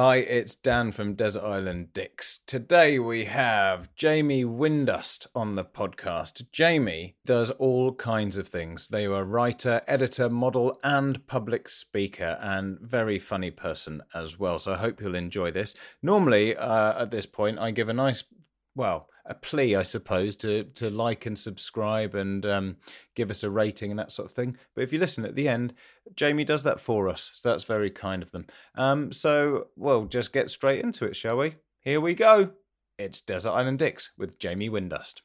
Hi, it's Dan from Desert Island Dicks. Today we have Jamie Windust on the podcast. Jamie does all kinds of things. They are writer, editor, model, and public speaker, and very funny person as well. So I hope you'll enjoy this. Normally, uh, at this point, I give a nice, well, a plea, I suppose, to to like and subscribe and um, give us a rating and that sort of thing. But if you listen at the end, Jamie does that for us. So that's very kind of them. Um, so, well, just get straight into it, shall we? Here we go. It's Desert Island Dicks with Jamie Windust.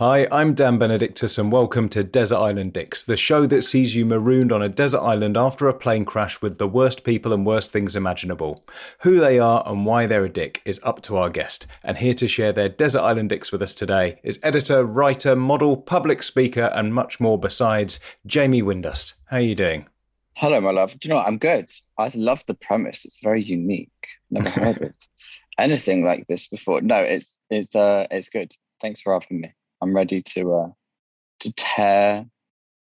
Hi, I'm Dan Benedictus, and welcome to Desert Island Dicks, the show that sees you marooned on a desert island after a plane crash with the worst people and worst things imaginable. Who they are and why they're a dick is up to our guest, and here to share their Desert Island Dicks with us today is editor, writer, model, public speaker, and much more besides, Jamie Windust. How are you doing? Hello, my love. Do you know what? I'm good. I love the premise. It's very unique. Never heard of anything like this before. No, it's it's uh it's good. Thanks for having me. I'm ready to uh, to tear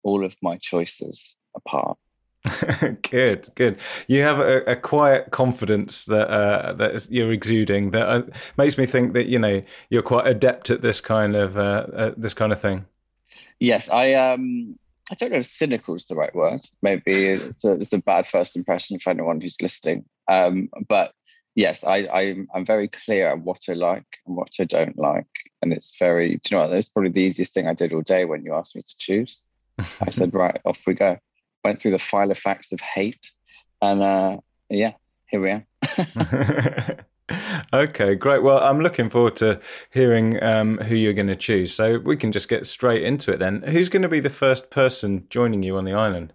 all of my choices apart. good, good. You have a, a quiet confidence that uh, that you're exuding that uh, makes me think that you know you're quite adept at this kind of uh, uh this kind of thing. Yes, I um I don't know if cynical is the right word. Maybe it's a, it's a bad first impression for anyone who's listening. Um, but yes, I, I'm I'm very clear on what I like and what I don't like, and it's very. Do you know what? That's probably the easiest thing I did all day when you asked me to choose. I said, right, off we go. Went through the file of facts of hate, and uh, yeah, here we are. okay, great. Well, I'm looking forward to hearing um, who you're going to choose. So we can just get straight into it then. Who's going to be the first person joining you on the island?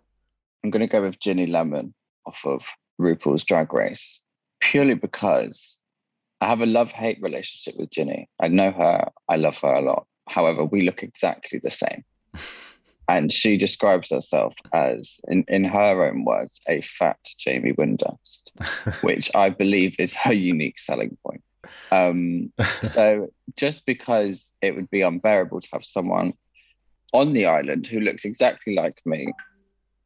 I'm going to go with Ginny Lemon off of RuPaul's Drag Race purely because I have a love hate relationship with Ginny. I know her, I love her a lot. However, we look exactly the same. and she describes herself as, in, in her own words, a fat Jamie Windust, which I believe is her unique selling point. Um, so just because it would be unbearable to have someone on the island who looks exactly like me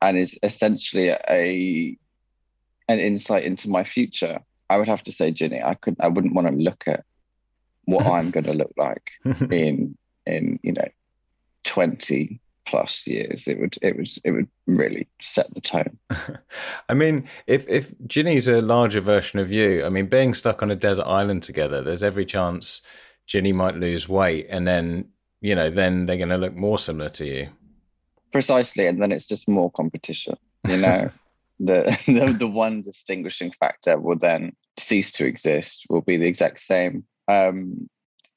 and is essentially a an insight into my future, I would have to say Ginny. I could I wouldn't want to look at what I'm going to look like in in you know 20 plus years. It would it would it would really set the tone. I mean if if ginny's a larger version of you i mean being stuck on a desert island together there's every chance ginny might lose weight and then you know then they're going to look more similar to you. Precisely and then it's just more competition you know? The, the the one distinguishing factor will then cease to exist. Will be the exact same. Um,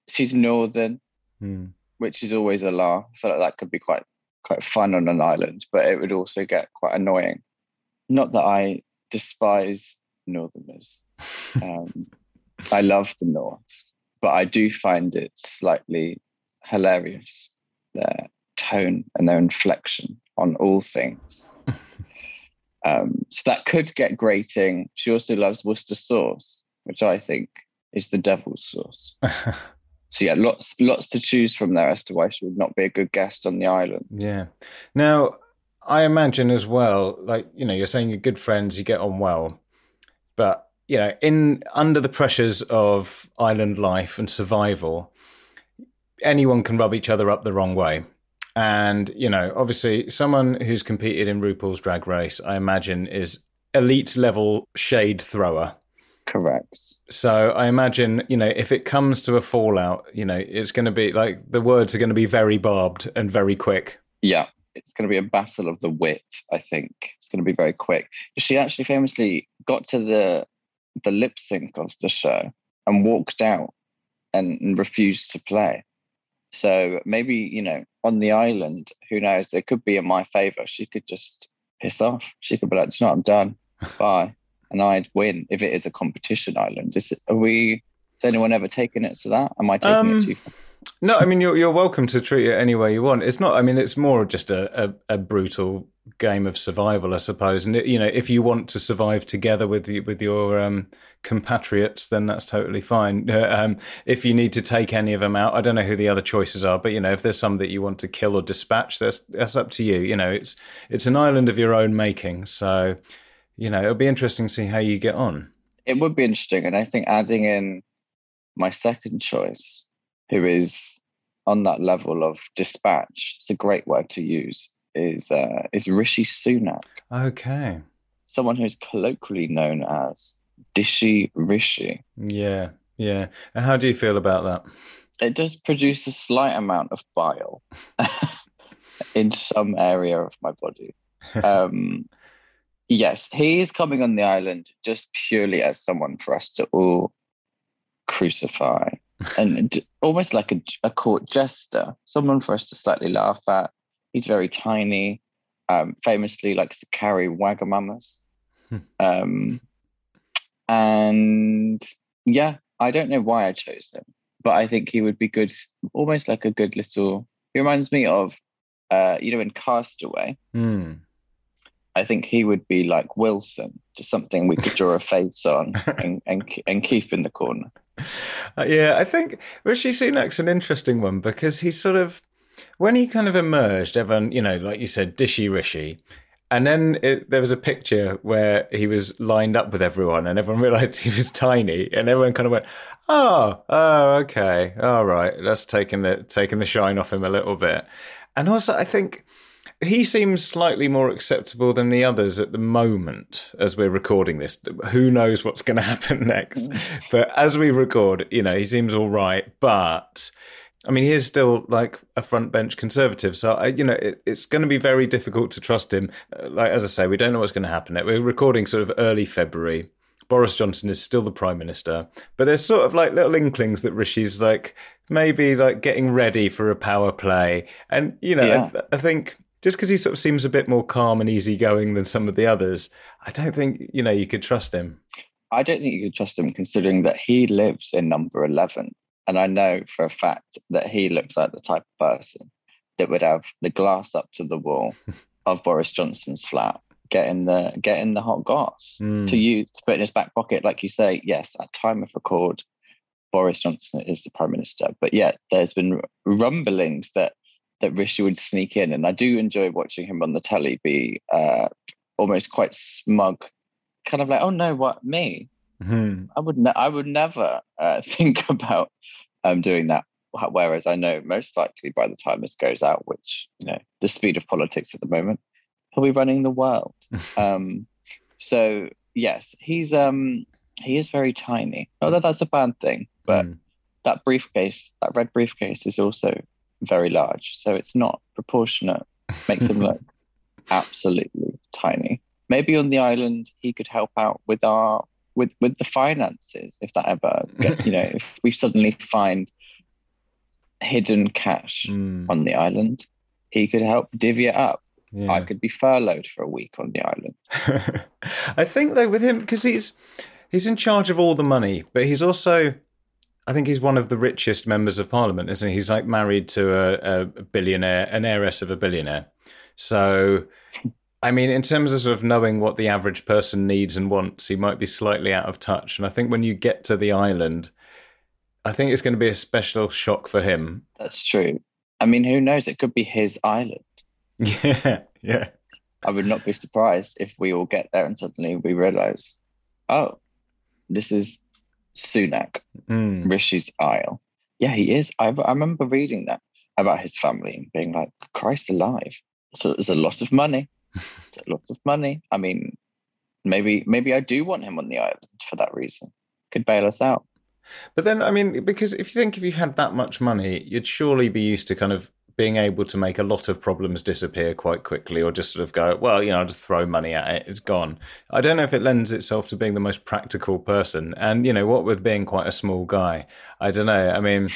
she's northern, mm. which is always a laugh. I feel like that could be quite quite fun on an island, but it would also get quite annoying. Not that I despise northerners. Um, I love the north, but I do find it slightly hilarious their tone and their inflection on all things. Um, so that could get grating. She also loves Worcester sauce, which I think is the devil's sauce. so yeah, lots lots to choose from there as to why she would not be a good guest on the island. Yeah. Now, I imagine as well, like you know, you're saying you're good friends, you get on well, but you know, in under the pressures of island life and survival, anyone can rub each other up the wrong way. And, you know, obviously, someone who's competed in RuPaul's Drag Race, I imagine, is elite level shade thrower. Correct. So I imagine, you know, if it comes to a fallout, you know, it's going to be like the words are going to be very barbed and very quick. Yeah. It's going to be a battle of the wit, I think. It's going to be very quick. She actually famously got to the the lip sync of the show and walked out and, and refused to play. So maybe, you know, on the island, who knows, it could be in my favor. She could just piss off. She could be like, you know, I'm done. Bye. and I'd win if it is a competition island. Is it, are we, has anyone ever taken it to that? Am I taking um, it too far? No, I mean you're you're welcome to treat it any way you want. It's not. I mean, it's more just a, a, a brutal game of survival, I suppose. And you know, if you want to survive together with the, with your um, compatriots, then that's totally fine. Um, if you need to take any of them out, I don't know who the other choices are, but you know, if there's some that you want to kill or dispatch, that's that's up to you. You know, it's it's an island of your own making, so you know, it'll be interesting to see how you get on. It would be interesting, and I think adding in my second choice, who is on that level of dispatch, it's a great word to use is uh, is Rishi Sunak. Okay. Someone who's colloquially known as Dishy Rishi. Yeah, yeah. And how do you feel about that? It does produce a slight amount of bile in some area of my body. Um, yes, he is coming on the island just purely as someone for us to all crucify and almost like a, a court jester, someone for us to slightly laugh at, He's very tiny. Um, famously likes to carry wagamamas. Hmm. um, and yeah, I don't know why I chose him, but I think he would be good, almost like a good little. He reminds me of, uh, you know, in Castaway. Mm. I think he would be like Wilson, just something we could draw a face on and, and and keep in the corner. Uh, yeah, I think Rishi Sunak's an interesting one because he's sort of when he kind of emerged, everyone, you know, like you said, dishy rishi. And then it, there was a picture where he was lined up with everyone, and everyone realized he was tiny, and everyone kind of went, "Oh, oh, okay, all right, that's taking the taking the shine off him a little bit." And also, I think he seems slightly more acceptable than the others at the moment as we're recording this. Who knows what's going to happen next? Mm. but as we record, you know, he seems all right, but I mean, he is still like a front bench conservative, so I, you know it, it's going to be very difficult to trust him. Uh, like as I say, we don't know what's going to happen. We're recording sort of early February. Boris Johnson is still the prime minister, but there's sort of like little inklings that Rishi's like maybe like getting ready for a power play, and you know, yeah. I, I think just because he sort of seems a bit more calm and easygoing than some of the others, I don't think you know you could trust him. I don't think you could trust him, considering that he lives in number eleven and I know for a fact that he looks like the type of person that would have the glass up to the wall of Boris Johnson's flat, getting the getting the hot goss mm. to you to put in his back pocket. Like you say, yes, at time of record, Boris Johnson is the prime minister. But yet there's been rumblings that that Rishi would sneak in, and I do enjoy watching him on the telly be uh, almost quite smug, kind of like, "Oh no, what me? Mm-hmm. I would ne- I would never uh, think about um, doing that. Whereas I know most likely by the time this goes out, which you know the speed of politics at the moment, he'll be running the world. um, so yes, he's um, he is very tiny. Not that that's a bad thing, but mm. that briefcase, that red briefcase, is also very large. So it's not proportionate. Makes him look absolutely tiny. Maybe on the island he could help out with our with with the finances if that ever you know if we suddenly find hidden cash mm. on the island he could help divvy it up yeah. i could be furloughed for a week on the island i think though with him because he's he's in charge of all the money but he's also i think he's one of the richest members of parliament isn't he he's like married to a, a billionaire an heiress of a billionaire so I mean, in terms of sort of knowing what the average person needs and wants, he might be slightly out of touch. And I think when you get to the island, I think it's going to be a special shock for him. That's true. I mean, who knows? It could be his island. Yeah, yeah. I would not be surprised if we all get there and suddenly we realize, oh, this is Sunak, mm. Rishi's Isle. Yeah, he is. I, I remember reading that about his family and being like, Christ alive. So there's a lot of money lots of money. I mean, maybe maybe I do want him on the island for that reason. Could bail us out. But then, I mean, because if you think if you had that much money, you'd surely be used to kind of being able to make a lot of problems disappear quite quickly or just sort of go, well, you know, I'll just throw money at it, it's gone. I don't know if it lends itself to being the most practical person. And, you know, what with being quite a small guy, I don't know. I mean,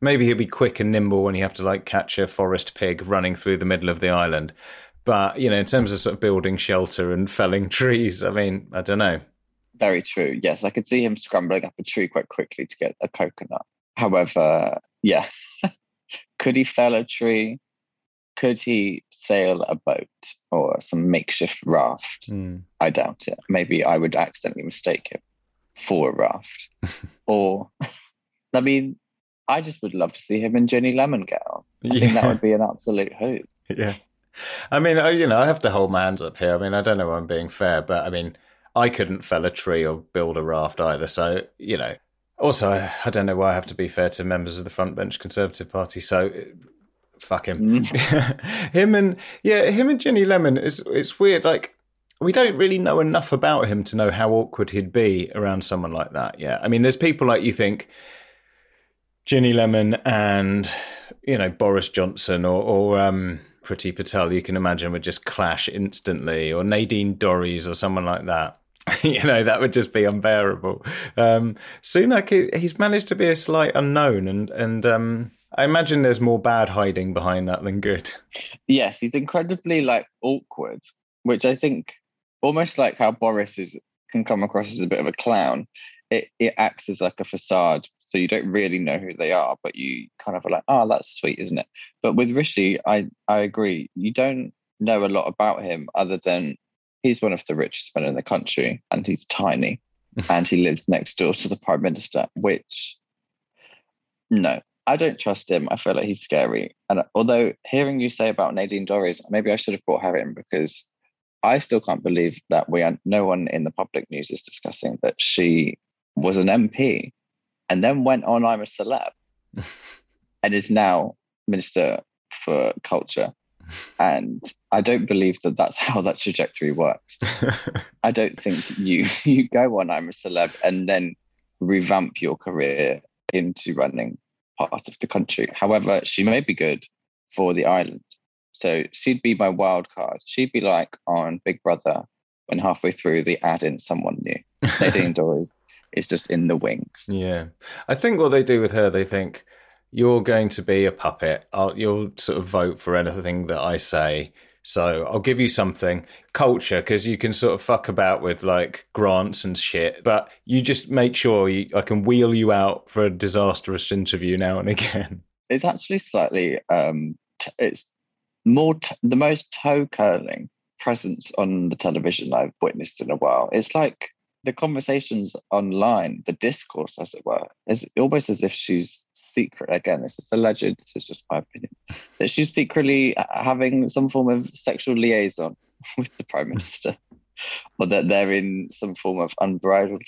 maybe he'll be quick and nimble when you have to like catch a forest pig running through the middle of the island. But, you know, in terms of sort of building shelter and felling trees, I mean, I don't know. Very true. Yes, I could see him scrambling up a tree quite quickly to get a coconut. However, yeah, could he fell a tree? Could he sail a boat or some makeshift raft? Mm. I doubt it. Maybe I would accidentally mistake him for a raft. or, I mean, I just would love to see him and Ginny Lemon on. I yeah. think that would be an absolute hoot. Yeah. I mean, I, you know, I have to hold my hands up here. I mean, I don't know if I'm being fair, but I mean, I couldn't fell a tree or build a raft either. So, you know, also, I don't know why I have to be fair to members of the front bench Conservative Party. So, fuck him. Mm. him and yeah, him and Ginny Lemon. It's it's weird. Like we don't really know enough about him to know how awkward he'd be around someone like that. Yeah, I mean, there's people like you think Ginny Lemon and you know Boris Johnson or or um, Priti Patel. You can imagine would just clash instantly, or Nadine Dorries or someone like that. you know that would just be unbearable. Um, Sunak, he's managed to be a slight unknown, and and um, I imagine there's more bad hiding behind that than good. Yes, he's incredibly like awkward, which I think almost like how Boris is can come across as a bit of a clown. It it acts as like a facade, so you don't really know who they are, but you kind of are like, oh, that's sweet, isn't it? But with Rishi, I I agree. You don't know a lot about him other than he's one of the richest men in the country and he's tiny and he lives next door to the prime minister, which no, I don't trust him. I feel like he's scary. And although hearing you say about Nadine Dorries, maybe I should have brought her in because I still can't believe that we are no one in the public news is discussing that she was an MP and then went on I'm a celeb and is now minister for culture and I don't believe that that's how that trajectory works. I don't think you you go on I'm a celeb and then revamp your career into running part of the country. However, she may be good for the island. So she'd be my wild card. She'd be like on Big Brother when halfway through they add in someone new. Nadine Dorries is just in the wings. Yeah. I think what they do with her, they think, you're going to be a puppet. I'll, you'll sort of vote for anything that I say. So I'll give you something culture because you can sort of fuck about with like grants and shit, but you just make sure you, I can wheel you out for a disastrous interview now and again. It's actually slightly, um, t- it's more t- the most toe curling presence on the television I've witnessed in a while. It's like the conversations online, the discourse, as it were, is almost as if she's secret. Again, this is alleged. This is just my opinion. That she's secretly having some form of sexual liaison with the prime minister, or that they're in some form of unbridled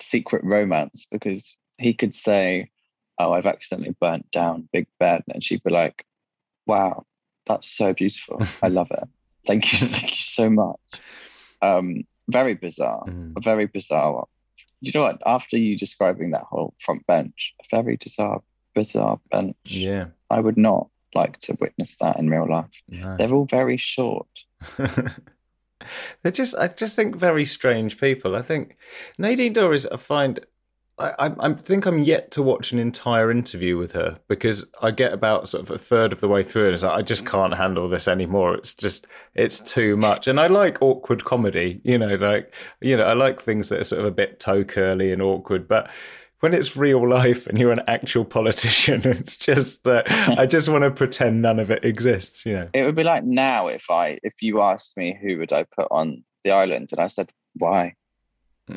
secret romance. Because he could say, "Oh, I've accidentally burnt down Big Ben," and she'd be like, "Wow, that's so beautiful. I love it. Thank you, thank you so much." Um, very bizarre. Mm. A very bizarre one. You know what? After you describing that whole front bench, a very bizarre, bizarre bench. Yeah. I would not like to witness that in real life. No. They're all very short. They're just, I just think, very strange people. I think Nadine Dorries, I find I, I, think I'm yet to watch an entire interview with her because I get about sort of a third of the way through and it's like I just can't handle this anymore. It's just it's too much. And I like awkward comedy, you know, like you know, I like things that are sort of a bit toe curly and awkward, but when it's real life and you're an actual politician, it's just uh, I just want to pretend none of it exists, you know. It would be like now if I if you asked me who would I put on the island and I said why.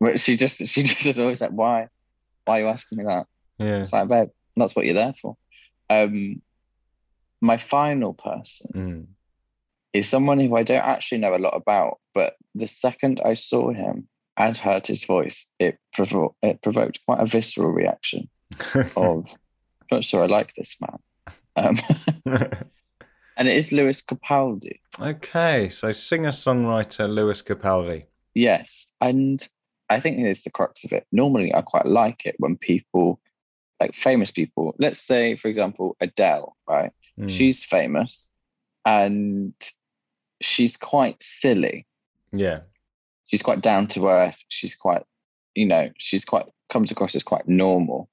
But she just she just is always like, why? Why are you asking me that? Yeah. It's like, babe, that's what you're there for. Um my final person mm. is someone who I don't actually know a lot about, but the second I saw him and heard his voice, it provo- it provoked quite a visceral reaction of I'm not sure I like this man. Um, and it is Lewis Capaldi. Okay, so singer songwriter Lewis Capaldi. Yes, and I think here's the crux of it. Normally, I quite like it when people like famous people. Let's say, for example, Adele, right? Mm. She's famous and she's quite silly. yeah. She's quite down to earth. She's quite, you know, she's quite comes across as quite normal,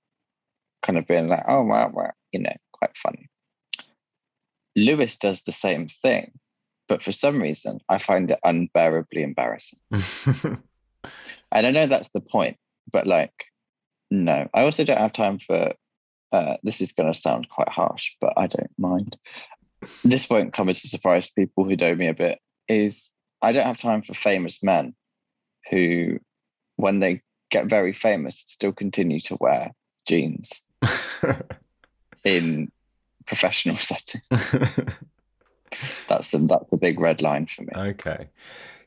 kind of being like, oh wow, wow, you know, quite funny. Lewis does the same thing, but for some reason, I find it unbearably embarrassing. And I know that's the point, but like, no. I also don't have time for. Uh, this is going to sound quite harsh, but I don't mind. This won't come as a surprise to people who know me a bit. Is I don't have time for famous men who, when they get very famous, still continue to wear jeans in professional setting. That's a, that's a big red line for me. Okay.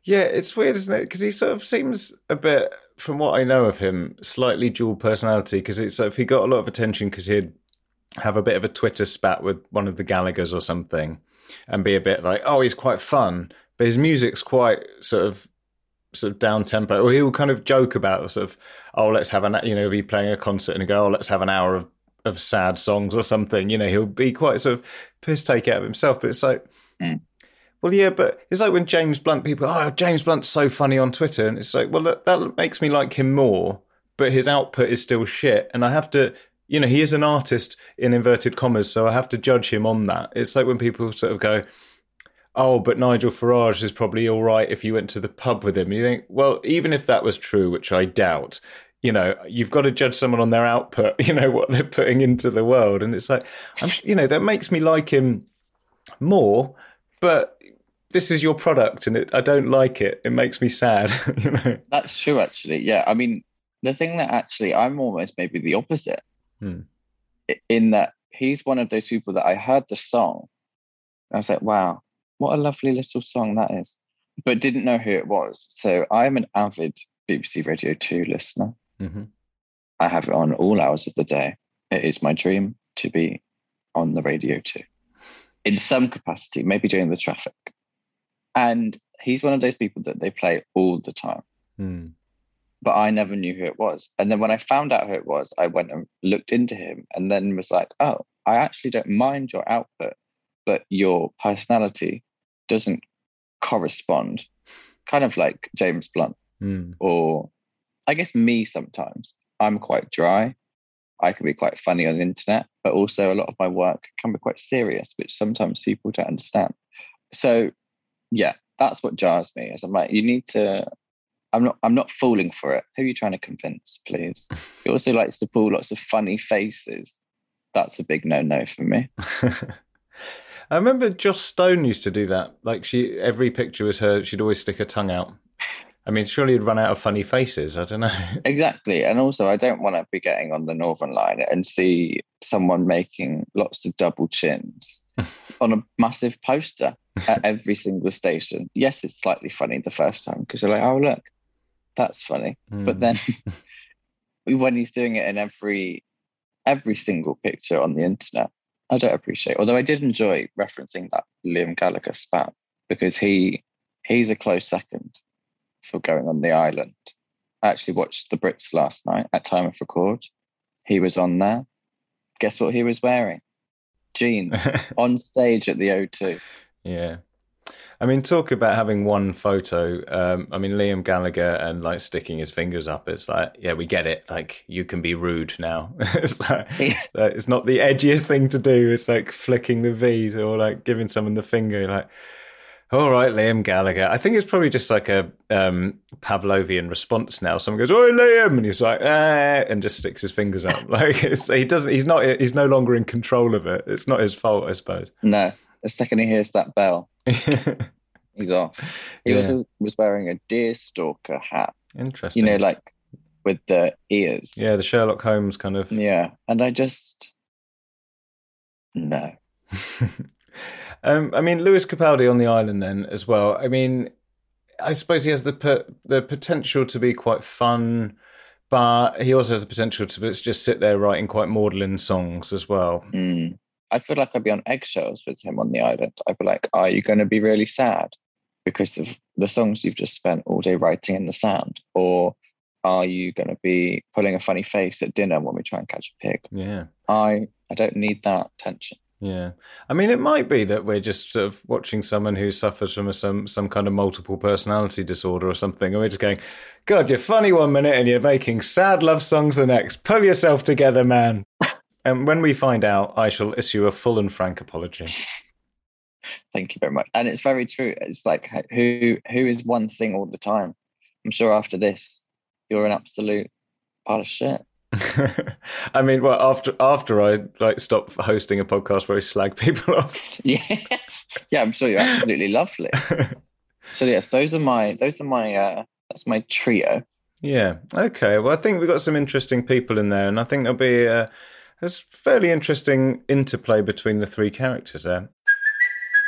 Yeah, it's weird, isn't it? Because he sort of seems a bit, from what I know of him, slightly dual personality. Because it's if he got a lot of attention because he'd have a bit of a Twitter spat with one of the Gallagher's or something, and be a bit like, oh, he's quite fun, but his music's quite sort of sort of down tempo. Or he'll kind of joke about sort of, oh, let's have an, you know, be playing a concert and go, oh, let's have an hour of of sad songs or something. You know, he'll be quite sort of piss take out of himself. But it's like, Mm. Well, yeah, but it's like when James Blunt people, oh, James Blunt's so funny on Twitter, and it's like, well, that, that makes me like him more, but his output is still shit, and I have to. You know, he is an artist in inverted commas, so I have to judge him on that. It's like when people sort of go, oh, but Nigel Farage is probably all right if you went to the pub with him. You think, well, even if that was true, which I doubt, you know, you've got to judge someone on their output, you know, what they're putting into the world. And it's like, I'm, you know, that makes me like him more, but this is your product and it, I don't like it. It makes me sad, you know. That's true, actually. Yeah, I mean, the thing that actually I'm almost maybe the opposite, Hmm. in that he's one of those people that I heard the song, and I was like, wow, what a lovely little song that is, but didn't know who it was. So I'm an avid BBC Radio 2 listener. hmm I have it on all hours of the day. It is my dream to be on the radio too, in some capacity, maybe during the traffic. And he's one of those people that they play all the time, Mm. but I never knew who it was. And then when I found out who it was, I went and looked into him and then was like, oh, I actually don't mind your output, but your personality doesn't correspond. Kind of like James Blunt Mm. or I guess me sometimes. I'm quite dry. I can be quite funny on the internet, but also a lot of my work can be quite serious, which sometimes people don't understand. So yeah, that's what jars me. Is I'm like, you need to I'm not I'm not falling for it. Who are you trying to convince, please? He also likes to pull lots of funny faces. That's a big no-no for me. I remember Joss Stone used to do that. Like she, every picture was her. She'd always stick her tongue out. I mean, surely he'd run out of funny faces. I don't know. Exactly. And also, I don't want to be getting on the Northern Line and see someone making lots of double chins on a massive poster at every single station. Yes, it's slightly funny the first time because you're like, oh, look, that's funny. But Mm. then when he's doing it in every every single picture on the internet, I don't appreciate. Although I did enjoy referencing that Liam Gallagher spat because he he's a close second for going on the island. I actually watched the Brits last night at time of record. He was on there. Guess what he was wearing? Jeans on stage at the O2. Yeah. I mean, talk about having one photo. Um, I mean, Liam Gallagher and like sticking his fingers up. It's like, yeah, we get it. Like, you can be rude now. it's like, Yeah. it's like- it's not the edgiest thing to do. It's like flicking the V's or like giving someone the finger. Like, all right, Liam Gallagher. I think it's probably just like a um, Pavlovian response now. Someone goes, "Oh, Liam," and he's like, "Ah," and just sticks his fingers up. Like it's, he doesn't. He's not. He's no longer in control of it. It's not his fault, I suppose. No, the second he hears that bell, he's off. He Yeah. also was wearing a deer stalker hat, Interesting. you know, like with the ears. Yeah, the Sherlock Holmes kind of. Yeah. And I just, no. um, I mean, Lewis Capaldi on the island then as well. I mean, I suppose he has the po- the potential to be quite fun, but he also has the potential to just sit there writing quite maudlin songs as well. Mm. I feel like I'd be on eggshells with him on the island. I'd be like, are you going to be really sad because of the songs you've just spent all day writing in the sand? Or are you going to be pulling a funny face at dinner when we try and catch a pig? Yeah. I I don't need that tension. Yeah, I mean, it might be that we're just sort of watching someone who suffers from a, some some kind of multiple personality disorder or something, and we're just going, "God, you're funny one minute and you're making sad love songs the next. Pull yourself together, man." and when we find out, I shall issue a full and frank apology. Thank you very much. And it's very true. It's like who who is one thing all the time. I'm sure after this, you're an absolute pile of shit. I mean, well, after after I like stop hosting a podcast where I slag people off. Yeah, yeah, I'm sure you're absolutely lovely. So yes, those are my those are my uh that's my trio. Yeah. Okay. Well, I think we've got some interesting people in there, and I think there'll be a, a fairly interesting interplay between the three characters there.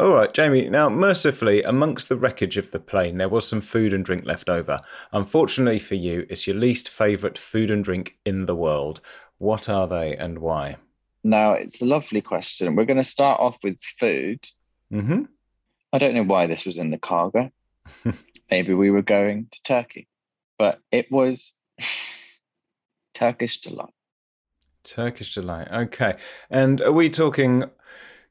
All right, Jamie. Now, mercifully, amongst the wreckage of the plane, there was some food and drink left over. Unfortunately for you, it's your least favourite food and drink in the world. What are they and why? Now it's a lovely question. We're going to start off with food. Mm-hmm. I don't know why this was in the cargo. Maybe we were going to Turkey, but it was Turkish delight. Turkish delight. Okay. And are we talking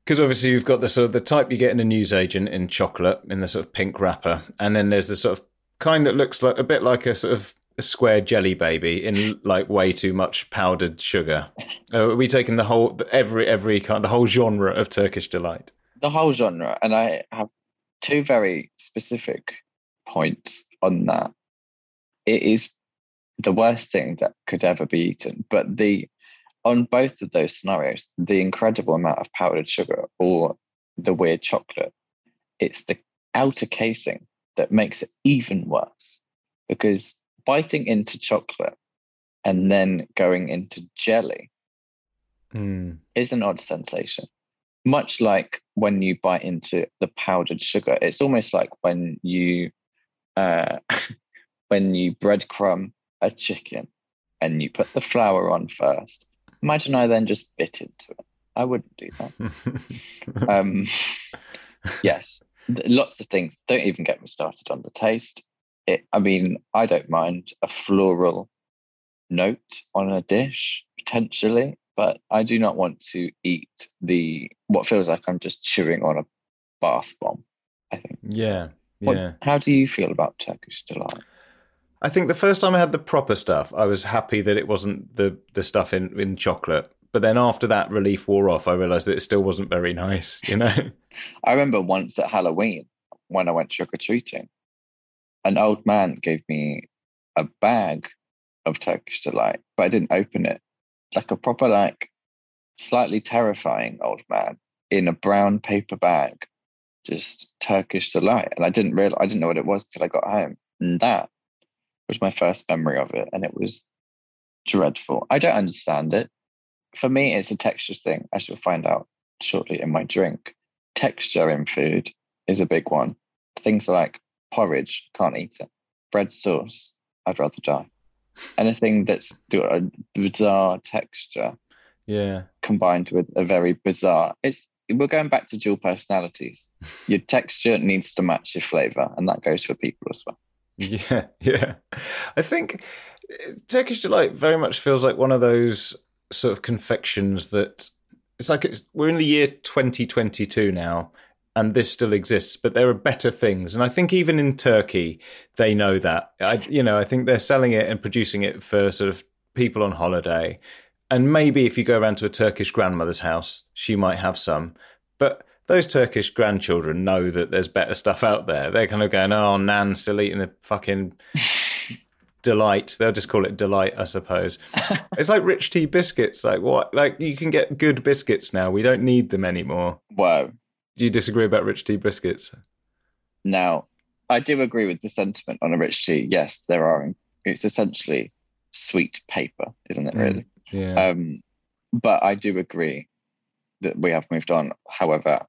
because obviously you've got the sort of the type you get in a newsagent in chocolate in the sort of pink wrapper, and then there's the sort of kind that looks like a bit like a sort of a square jelly baby in like way too much powdered sugar. Uh, are we taking the whole every every kind the whole genre of Turkish delight? The whole genre, and I have two very specific points on that. It is the worst thing that could ever be eaten, but the on both of those scenarios, the incredible amount of powdered sugar or the weird chocolate, it's the outer casing that makes it even worse. Because biting into chocolate and then going into jelly mm. is an odd sensation. Much like when you bite into the powdered sugar, it's almost like when you uh, when you breadcrumb a chicken and you put the flour on first Imagine I then just bit into it. I wouldn't do that. um, yes, lots of things. Don't even get me started on the taste. It, I mean, I don't mind a floral note on a dish potentially, but I do not want to eat the what feels like I'm just chewing on a bath bomb. I think. Yeah. What, yeah. how do you feel about Turkish delight? I think the first time I had the proper stuff, I was happy that it wasn't the the stuff in in chocolate. But then after that relief wore off, I realised that it still wasn't very nice. You know. I remember once at Halloween when I went trick or treating, an old man gave me a bag of Turkish delight, but I didn't open it. Like a proper, like slightly terrifying old man in a brown paper bag, just Turkish delight, and I didn't realize I didn't know what it was till I got home. And that was my first memory of it, and it was dreadful. I don't understand it. For me, it's a texture thing, as you'll find out shortly in my drink. Texture in food is a big one. Things like porridge, can't eat it. Bread sauce, I'd rather die. Anything that's a bizarre texture, yeah, combined with a very bizarre. It's we're going back to dual personalities. Your texture needs to match your flavor, and that goes for people as well. Yeah, yeah. I think uh, Turkish delight very much feels like one of those sort of confections that it's like it's we're in the year 2022 now and this still exists but there are better things. And i think even in turkey they know that. I you know i think they're selling it and producing it for sort of people on holiday. And maybe if you go around to a turkish grandmother's house she might have some. But those Turkish grandchildren know that there's better stuff out there. They're kind of going, "Oh, Nan's still eating the fucking delight." They'll just call it delight, I suppose. it's like rich tea biscuits. Like what? Like you can get good biscuits now. We don't need them anymore. Whoa. Do you disagree about rich tea biscuits? Now, I do agree with the sentiment on a rich tea. Yes, there are. It's essentially sweet paper, isn't it? Mm. Really. Yeah. Um, but I do agree that we have moved on. However,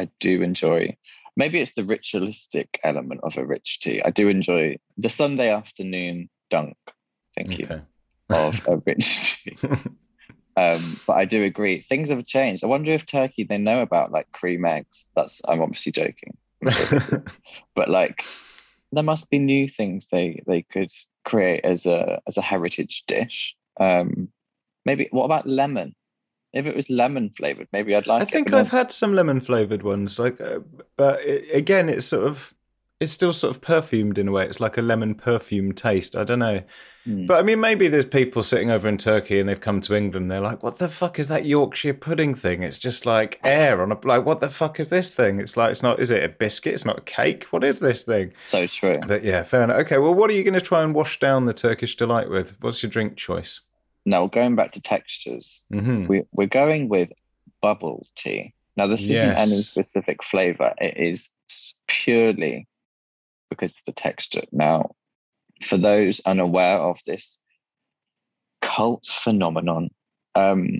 I do enjoy. Maybe it's the ritualistic element of a rich tea. I do enjoy the Sunday afternoon dunk. Thank you okay. of a rich tea. Um, but I do agree, things have changed. I wonder if Turkey they know about like cream eggs. That's I'm obviously joking, I'm sure they do. but like there must be new things they they could create as a as a heritage dish. Um, maybe what about lemon? If it was lemon flavored, maybe I'd like I think I've had some lemon flavored ones, like, uh, but it, again, it's sort of, it's still sort of perfumed in a way. It's like a lemon perfume taste. I don't know, Hmm. but I mean, maybe there's people sitting over in Turkey and they've come to England. They're like, "What the fuck is that Yorkshire pudding thing? It's just like air on a like. What the fuck is this thing? It's like it's not. Is it a biscuit? It's not a cake. What is this thing?" so true. But yeah, fair enough. Okay, well, what are you going to try and wash down the Turkish delight with? What's your drink choice? Now going back to textures, hmm we, we're going with bubble tea. Now, this isn't any specific flavor, it is purely because of the texture. Now, for those unaware of this cult phenomenon, um,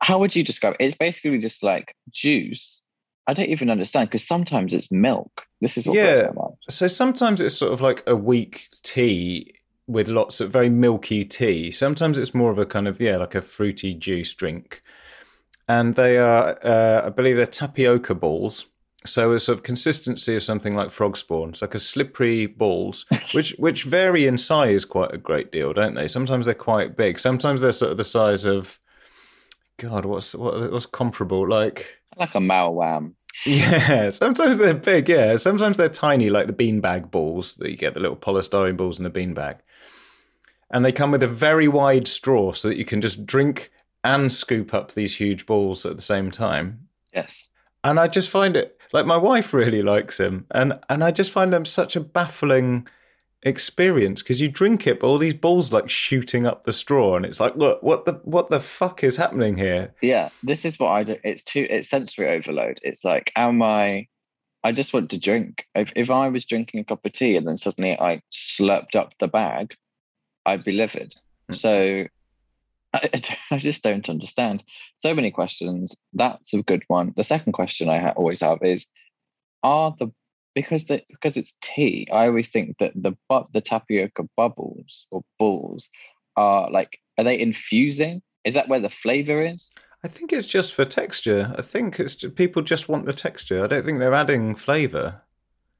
how would you describe it? It's basically just like juice. I don't even understand because sometimes it's milk. This is what Yeah. So sometimes it's sort of like a weak tea with lots of very milky tea. Sometimes it's more of a kind of yeah, like a fruity juice drink. And they are, uh, I believe, they're tapioca balls. So a sort of consistency of something like frog spawn. It's like a slippery balls, which which vary in size quite a great deal, don't they? Sometimes they're quite big. Sometimes they're sort of the size of, God, what's what, what's comparable? Like Like a malwam. Yeah, sometimes they're big. Yeah, sometimes they're tiny, like the beanbag balls that you get the little polystyrene balls in a beanbag, and they come with a very wide straw so that you can just drink and scoop up these huge balls at the same time. Yes. And I just find it like my wife really likes them, and and I just find them such a baffling experience because you drink it, but all these balls like shooting up the straw, and it's like, look, what the what the fuck is happening here? yeah this is what i do it's too it's sensory overload. It's like am i i just want to drink. If, if i was drinking a cup of tea and then suddenly i slurped up the bag i'd be livid. Mm. so I, I just don't understand. So many questions. That's a good one. The second question i ha- always have is are the because the because it's tea i always think that the bu- the tapioca bubbles or balls are like are they infusing is that where the flavor is I think it's just for texture. I think it's ju- people just want the texture. I don't think they're adding flavour.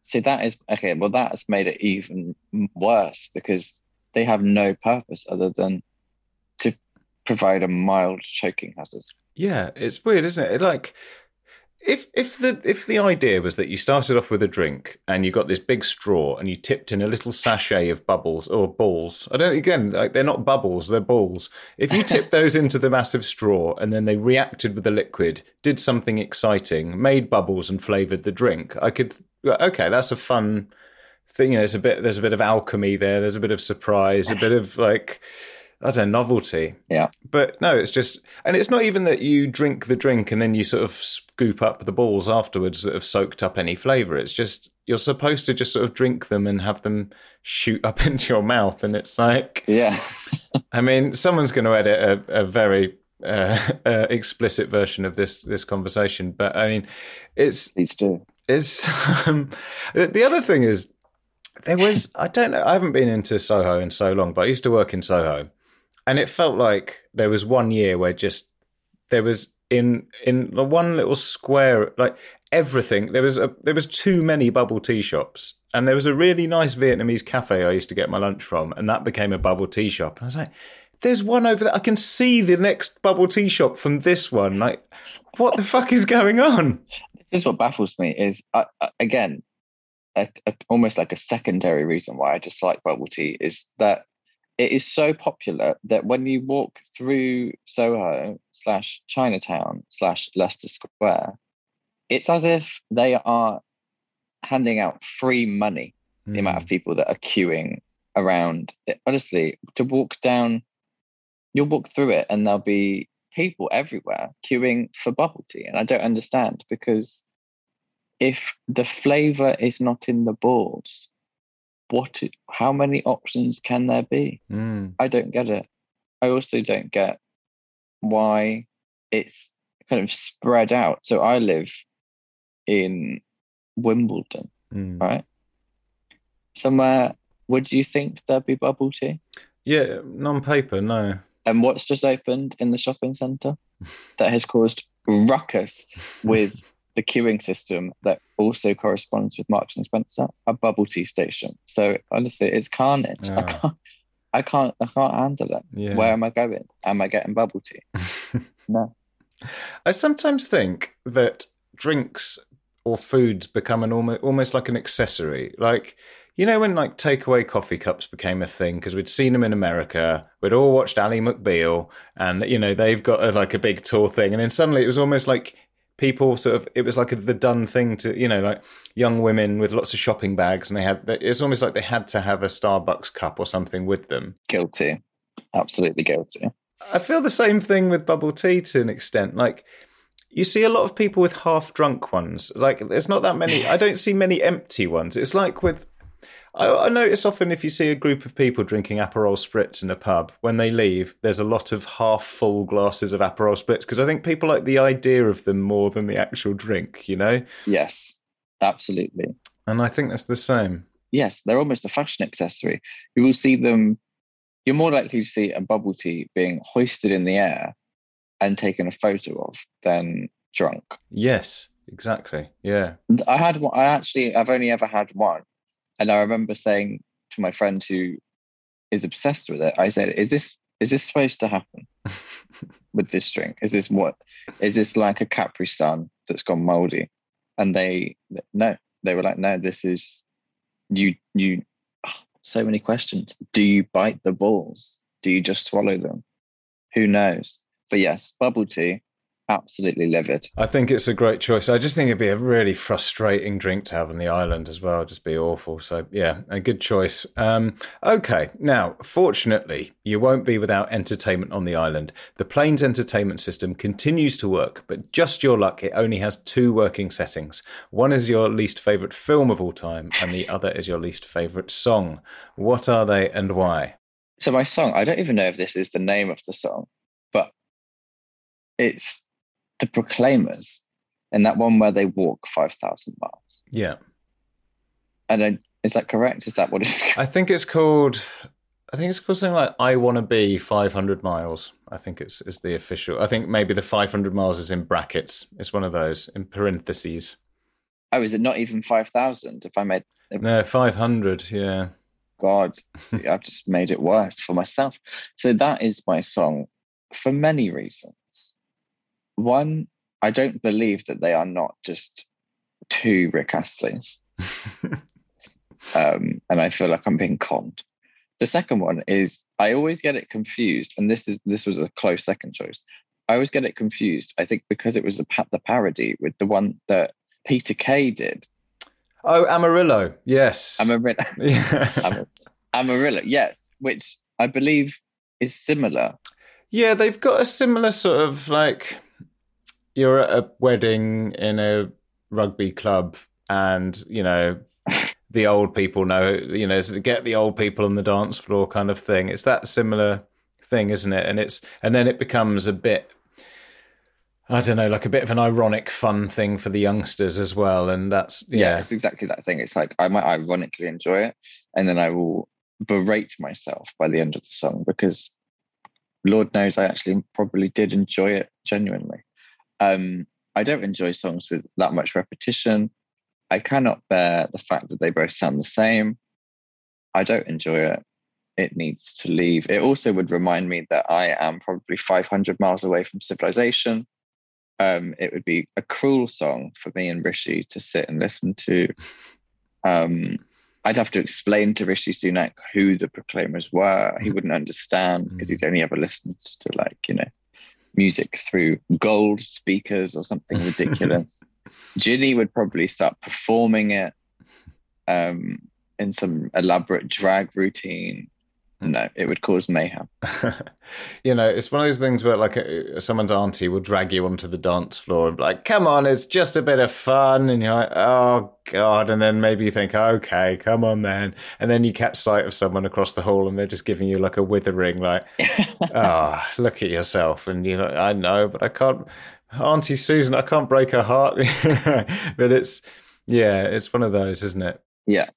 See, that is okay. Well, that has made it even worse because they have no purpose other than to provide a mild choking hazard. Yeah, it's weird, isn't it? It like if if the if the idea was that you started off with a drink and you got this big straw and you tipped in a little sachet of bubbles or balls. I don't again like they're not bubbles, they're balls. If you tipped those into the massive straw and then they reacted with the liquid, did something exciting, made bubbles and flavored the drink, I could okay, that's a fun thing. You know, there's a bit there's a bit of alchemy there. There's a bit of surprise, a bit of like I don't know, novelty. Yeah. But no, it's just, and it's not even that you drink the drink and then you sort of scoop up the balls afterwards that have soaked up any flavour. It's just you're supposed to just sort of drink them and have them shoot up into your mouth, and it's like, Yeah. I mean, someone's going to edit a, a very uh, uh, explicit version of this this conversation, but I mean, it's Please do. it's um, the the other thing is there was I don't know I haven't been into Soho in so long, but I used to work in Soho, and it felt like there was one year where just there was in in the one little square like everything there was a there was too many bubble tea shops. And there was a really nice Vietnamese cafe I used to get my lunch from and that became a bubble tea shop. And I was like there's one over there. I can see the next bubble tea shop from this one. Like what the fuck is going on? This is what baffles me is again, a, a, almost like a secondary reason why I dislike bubble tea is that it is so popular that when you walk through Soho slash Chinatown slash Leicester Square, it's as if they are handing out free money the amount Hmm. of people that are queuing around. It- honestly, to walk down, you'll walk through it and there'll be people everywhere queuing for bubble tea. And I don't understand because if the flavor is not in the balls, what? How many options can there be? Mm. I don't get it. I also don't get why it's kind of spread out. So I live in Wimbledon, Mm. right? Somewhere, would you think there'd be bubble tea? Yeah, non-paper, no. And what's just opened in the shopping centre that has caused ruckus with the queuing system that also corresponds with Marks and Spencer, a bubble tea station. So honestly, it's carnage. I can't, I can't, I can't handle it. Yeah. Where am I going? Am I getting bubble tea? No. I sometimes think that drinks or foods become an almost almost like an accessory. Like you know when like takeaway coffee cups became a thing because we'd seen them in America, we'd all watched Ally McBeal, and you know they've got a, like a big tour thing, and then suddenly it was almost like people sort of it was like a, the done thing to you know like young women with lots of shopping bags, and they had it's almost like they had to have a Starbucks cup or something with them. Guilty. Absolutely guilty. I feel the same thing with bubble tea to an extent. Like you see a lot of people with half drunk ones. Like there's not that many. I don't see many empty ones. It's like with. I, I notice often if you see a group of people drinking Aperol Spritz in a pub, when they leave, there's a lot of half full glasses of Aperol Spritz because I think people like the idea of them more than the actual drink, you know? Yes, absolutely. And I think that's the same. Yes, they're almost a fashion accessory. You will see them. You're more likely to see a bubble tea being hoisted in the air and taken a photo of than drunk. Yes, exactly. Yeah. I had one. I actually, I've only ever had one, and I remember saying to my friend who is obsessed with it, I said, "Is this is this supposed to happen with this drink? Is this what? Is this like a Capri Sun that's gone moldy?" And they no, they were like, "No, this is you. You so many questions. Do you bite the balls? Do you just swallow them? Who knows?" But yes, bubble tea, absolutely livid. I think it's a great choice. I just think it'd be a really frustrating drink to have on the island as well. It'd Just be awful. So yeah, a good choice. Um, okay, now fortunately, you won't be without entertainment on the island. The plane's entertainment system continues to work, but just your luck, it only has two working settings. One is your least favorite film of all time, and the other is your least favorite song. What are they and why? So my song, I don't even know if this is the name of the song, but it's the Proclaimers, and that one where they walk five thousand miles. Yeah, And I, is that correct? Is that what it's? called? I think it's called. I think it's called something like "I Want to Be 500 Miles." I think it's is the official. I think maybe the 500 miles is in brackets. It's one of those in parentheses. Oh, is it not even five thousand? If I made No, 500. Yeah. God, see, I've just made it worse for myself. So that is my song for many reasons. One, I don't believe that they are not just two Rick Astleys. um, and I feel like I'm being conned. The second one is I always get it confused, and this is this was a close second choice. I always get it confused. I think because it was the, the parody with the one that Peter Kay did. Oh, Amarillo. Yes. Amarillo, yeah. Amar- Amarillo, yes, which I believe is similar. yeah, they've got a similar sort of like you're at a wedding in a rugby club, and you know the old people know, you know, get the old people on the dance floor kind of thing. It's that similar thing, isn't it? And it's and then it becomes a bit I don't know, like a bit of an ironic fun thing for the youngsters as well. And that's yeah, yeah. it's exactly that thing. It's like I might ironically enjoy it, and then I will berate myself by the end of the song because Lord knows I actually probably did enjoy it genuinely. Um, I don't enjoy songs with that much repetition. I cannot bear the fact that they both sound the same. I don't enjoy it. It needs to leave. It also would remind me that I am probably 500 miles away from civilization. Um, it would be a cruel song for me and Rishi to sit and listen to. Um, I'd have to explain to Rishi Sunak who the Proclaimers were. He wouldn't understand because he's only ever listened to like you know music through gold speakers or something ridiculous. Ginny would probably start performing it um, in some elaborate drag routine. No, it would cause mayhem. you know, it's one of those things where like uh, someone's auntie will drag you onto the dance floor and be like, "Come on, it's just a bit of fun," and you're like, "Oh God," and then maybe you think, "Okay, come on then," and then you catch sight of someone across the hall and they're just giving you like a withering, like, "Oh, look at yourself," and you're like, "I know, but I can't." Auntie Susan, I can't break her heart, but it's yeah, it's one of those, isn't it? Yeah,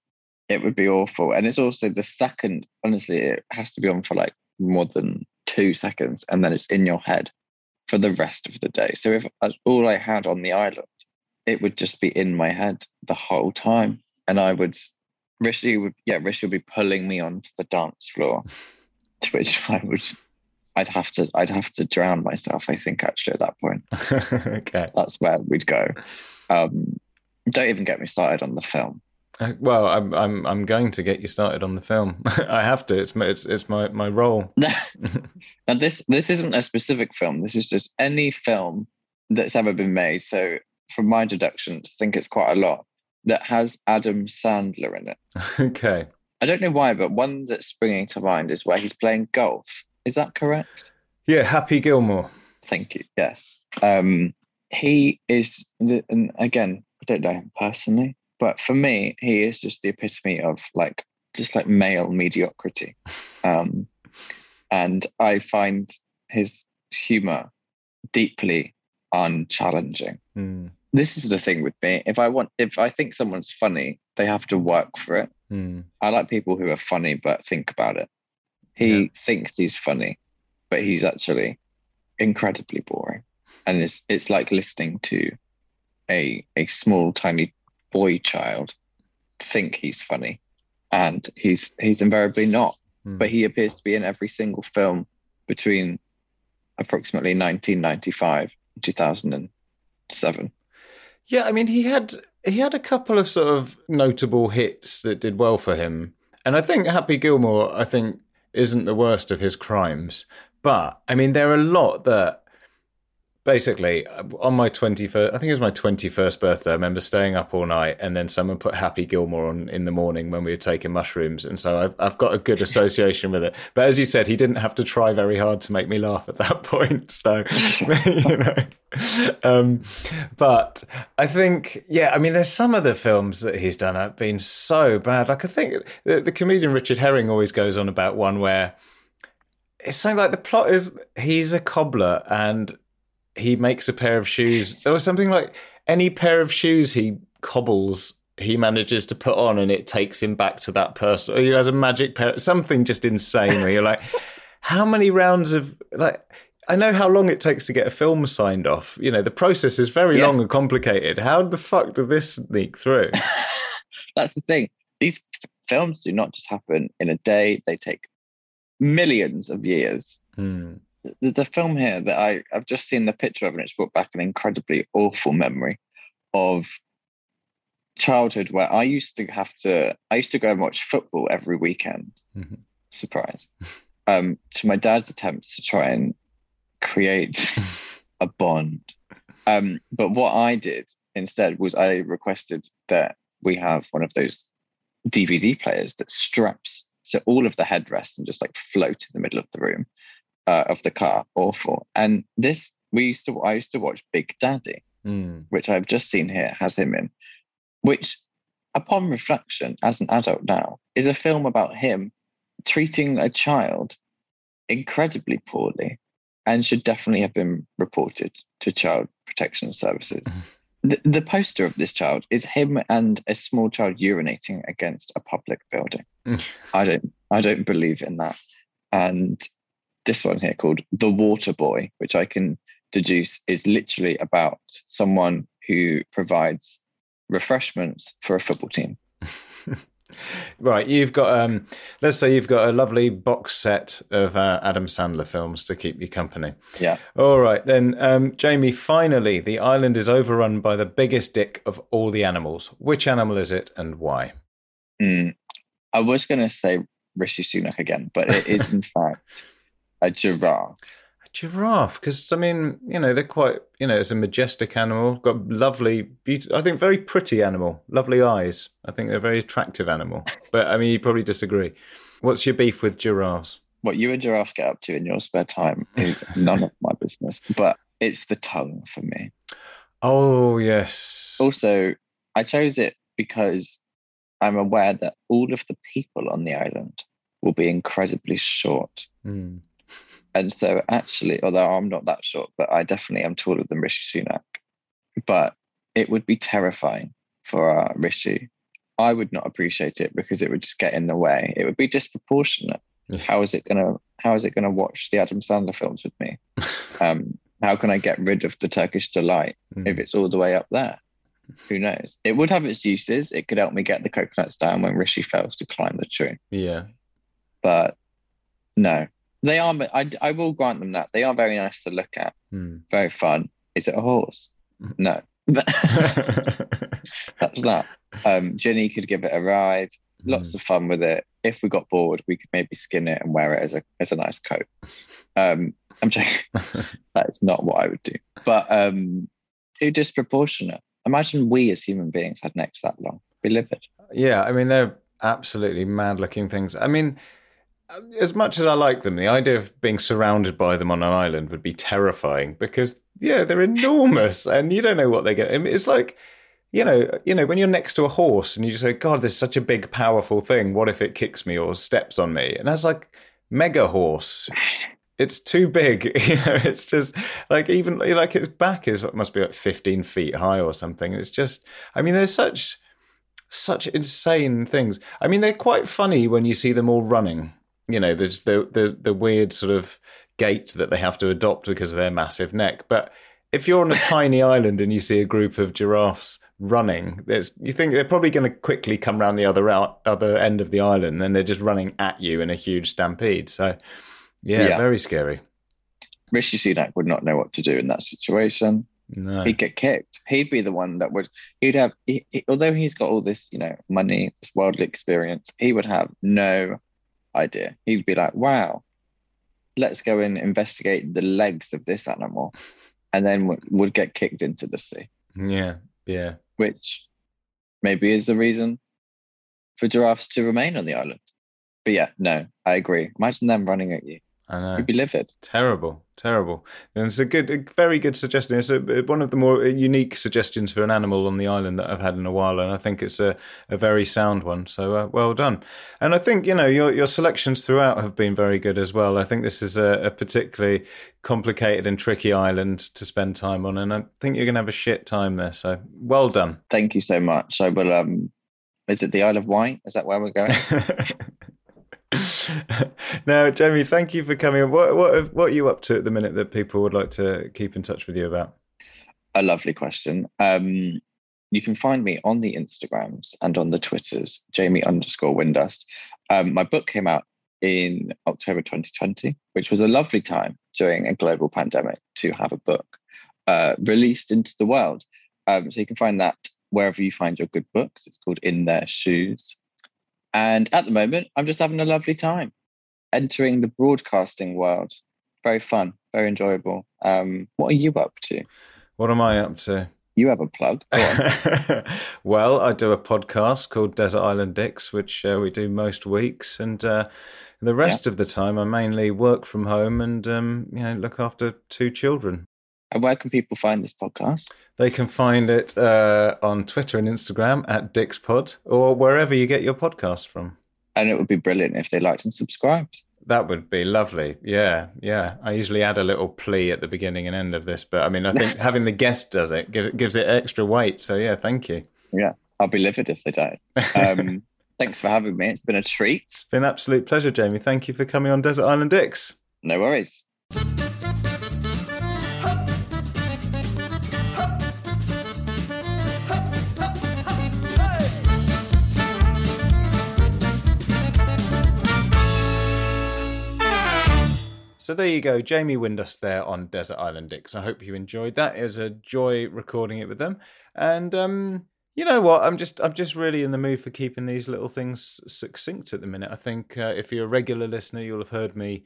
it would be awful. And it's also the second, honestly, it has to be on for like more than two seconds and then it's in your head for the rest of the day. So if that's all I had on the island, it would just be in my head the whole time. And I would, Rishi would, yeah, Rishi would be pulling me onto the dance floor, to which I would, I'd have to, I'd have to drown myself. I think actually at that point, okay. that's where we'd go. Um, don't even get me started on the film. Uh, Well, I'm I'm I'm going to get you started on the film. I have to. It's my it's it's my my role. now this this isn't a specific film. This is just any film that's ever been made. So from my deductions, I think it's quite a lot that has Adam Sandler in it. okay. I don't know why, but one that's springing to mind is where he's playing golf. Is that correct? Yeah, Happy Gilmore. Thank you. Yes. Um, he is, and again, I don't know him personally, but for me, he is just the epitome of like, just like male mediocrity. Um, and I find his humor deeply unchallenging. Mm, This is the thing with me. If I want, if I think someone's funny, they have to work for it. mm. I like people who are funny but think about it. He Yeah. thinks he's funny, but he's actually incredibly boring. And it's it's like listening to a a small tiny boy child think he's funny. And he's he's invariably not. Hmm. But he appears to be in every single film between approximately 1995 and 2007. Yeah, I mean, he had he had a couple of sort of notable hits that did well for him, and I think Happy Gilmore, I think, isn't the worst of his crimes. But I mean, there are a lot that basically on my 21st i think it was my 21st birthday i remember staying up all night and then someone put happy gilmore on in the morning when we were taking mushrooms. And so i've, I've got a good association with it. But as you said he didn't have to try very hard to make me laugh at that point. So you know um, but i think yeah i mean there's some of the films that he's done have been so bad. Like i think the, the comedian richard herring always goes on about one where it's something like the plot is he's a cobbler and he makes a pair of shoes or something like any pair of shoes he cobbles he manages to put on and it takes him back to that person or he has a magic pair something just insane where you're like how many rounds of like I know how long it takes to get a film signed off. You know, the process is very Yeah. long and complicated. How the fuck did this sneak through? That's the thing. These f- films do not just happen in a day, they take millions of years. Hmm. There's the film here that I, I've just seen the picture of, and it's brought back an incredibly awful memory of childhood where I used to have to, I used to go and watch football every weekend. Mhm. Surprise. Um, to my dad's attempts to try and create a bond. Um, but what I did instead was I requested that we have one of those DVD players that straps to all of the headrests and just like float in the middle of the room uh, of the car. Awful. And this we used to I used to watch Big Daddy, Hmm. which I've just seen here has him in, which upon reflection as an adult now is a film about him treating a child incredibly poorly and should definitely have been reported to child protection services. The, the poster of this child is him and a small child urinating against a public building. I don't I don't believe in that. And this one here called The Water Boy, which I can deduce is literally about someone who provides refreshments for a football team. Right, you've got um let's say you've got a lovely box set of uh, Adam Sandler films to keep you company. Yeah. All right, then um Jamie, finally the island is overrun by the biggest dick of all the animals. Which animal is it and why? Mm. I was going to say Rishi Sunak again, but it is in fact a giraffe. A giraffe because I mean, you know, they're quite, you know, it's a majestic animal, got lovely beauty, I think very pretty animal, lovely eyes. I think they're a very attractive animal. But I mean, you probably disagree. What's your beef with giraffes? What you and giraffes get up to in your spare time is none of my business, but it's the tongue for me. Oh yes. Also, I chose it because I'm aware that all of the people on the island will be incredibly short. Mm. And so, actually, although I'm not that short, but I definitely am taller than Rishi Sunak, but it would be terrifying for uh, Rishi. I would not appreciate it because it would just get in the way. It would be disproportionate. How is it gonna? How is it gonna watch the Adam Sandler films with me? Um, how can I get rid of the Turkish delight Mm. if it's all the way up there? Who knows? It would have its uses. It could help me get the coconuts down when Rishi fails to climb the tree. Yeah. But no, they are. I, I will grant them that they are very nice to look at. Hmm. Very fun. Is it a horse? Mm. No, that's that. Um, Ginny could give it a ride. Lots Hmm. of fun with it. If we got bored, we could maybe skin it and wear it as a as a nice coat. Um, I'm joking. that is not what I would do. But um, too disproportionate. Imagine we as human beings had necks that long. Be livid. Yeah, I mean they're absolutely mad looking things. I mean, as much as I like them, the idea of being surrounded by them on an island would be terrifying because yeah, they're enormous and you don't know what they get. I mean, it's like you know, you know, when you're next to a horse and you just say, "God, there's such a big, powerful thing. What if it kicks me or steps on me?" And that's like mega horse. It's too big, you know. It's just like even like its back is must be like 15 feet high or something. It's just, I mean, there's such such insane things. I mean, they're quite funny when you see them all running. You know, there's the the the weird sort of gait that they have to adopt because of their massive neck. But if you're on a tiny island and you see a group of giraffes running, there's you think they're probably going to quickly come round the other out other end of the island, and they're just running at you in a huge stampede. So, yeah, Yeah. very scary. Rishi Sunak would not know what to do in that situation. No, He'd get kicked. He'd be the one that would. He'd have. He, he- although he's got all this, you know, money, this worldly experience, he would have no idea. He'd be like, "Wow, let's go and investigate the legs of this animal," and then would, would get kicked into the sea, yeah, yeah. which maybe is the reason for giraffes to remain on the island. But yeah, no, I agree. Imagine them running at you. I know. You'd be livid. Terrible, terrible. And it's a good, a very good suggestion. It's a, one of the more unique suggestions for an animal on the island that I've had in a while, and I think it's a, a very sound one. So uh, well done. And I think you know your your selections throughout have been very good as well. I think this is a, a particularly complicated and tricky island to spend time on, and I think you're going to have a shit time there. So well done. Thank you so much. I will. Um, is it the Isle of Wight? Is that where we're going? now, Jamie, thank you for coming. What what what are you up to at the minute that people would like to keep in touch with you about? a lovely question. Um, you can find me on the Instagrams and on the Twitters, Jamie underscore Windust. Um, my book came out in October 2020, which was a lovely time during a global pandemic to have a book uh, released into the world. Um, so you can find that wherever you find your good books. It's called In Their Shoes. And at the moment, I'm just having a lovely time entering the broadcasting world. Very fun, very enjoyable. Um, what are you up to? What am I up to? You have a plug. Well, I do a podcast called Desert Island Dicks, which uh, we do most weeks, and uh, the rest of the time I mainly work from home and um, you know look after two children. And where can people find this podcast? They can find it uh, on Twitter and Instagram at DixPod or wherever you get your podcast from. And it would be brilliant if they liked and subscribed. That would be lovely. Yeah, yeah. I usually add a little plea at the beginning and end of this, but I mean, I think having the guest does it gives, gives it extra weight. So yeah, thank you. Yeah, I'll be livid if they don't. Um, thanks for having me. It's been a treat. It's been an absolute pleasure, Jamie. Thank you for coming on Desert Island Dicks. No worries. So there you go, Jamie Windust there on Desert Island Dicks. I hope you enjoyed that. It was a joy recording it with them. And um, you know what? I'm just I'm just really in the mood for keeping these little things succinct at the minute. I think uh, if you're a regular listener, you'll have heard me,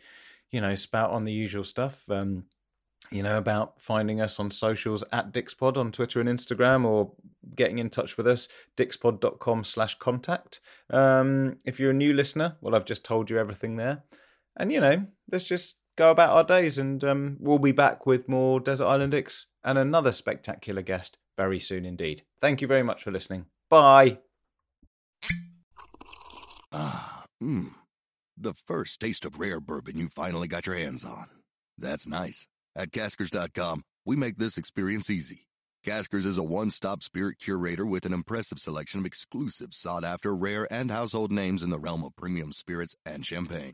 you know, spout on the usual stuff. Um, you know, about finding us on socials at Dixpod on Twitter and Instagram or getting in touch with us, dixpod.com slash contact. Um, if you're a new listener, well, I've just told you everything there. And, you know, let's just go about our days and um, we'll be back with more Desert Island Dicks and another spectacular guest very soon indeed. Thank you very much for listening. Bye. Ah, mmm. The first taste of rare bourbon you finally got your hands on. That's nice. At Caskers.com, we make this experience easy. Caskers is a one stop spirit curator with an impressive selection of exclusive, sought after, rare, and household names in the realm of premium spirits and champagne.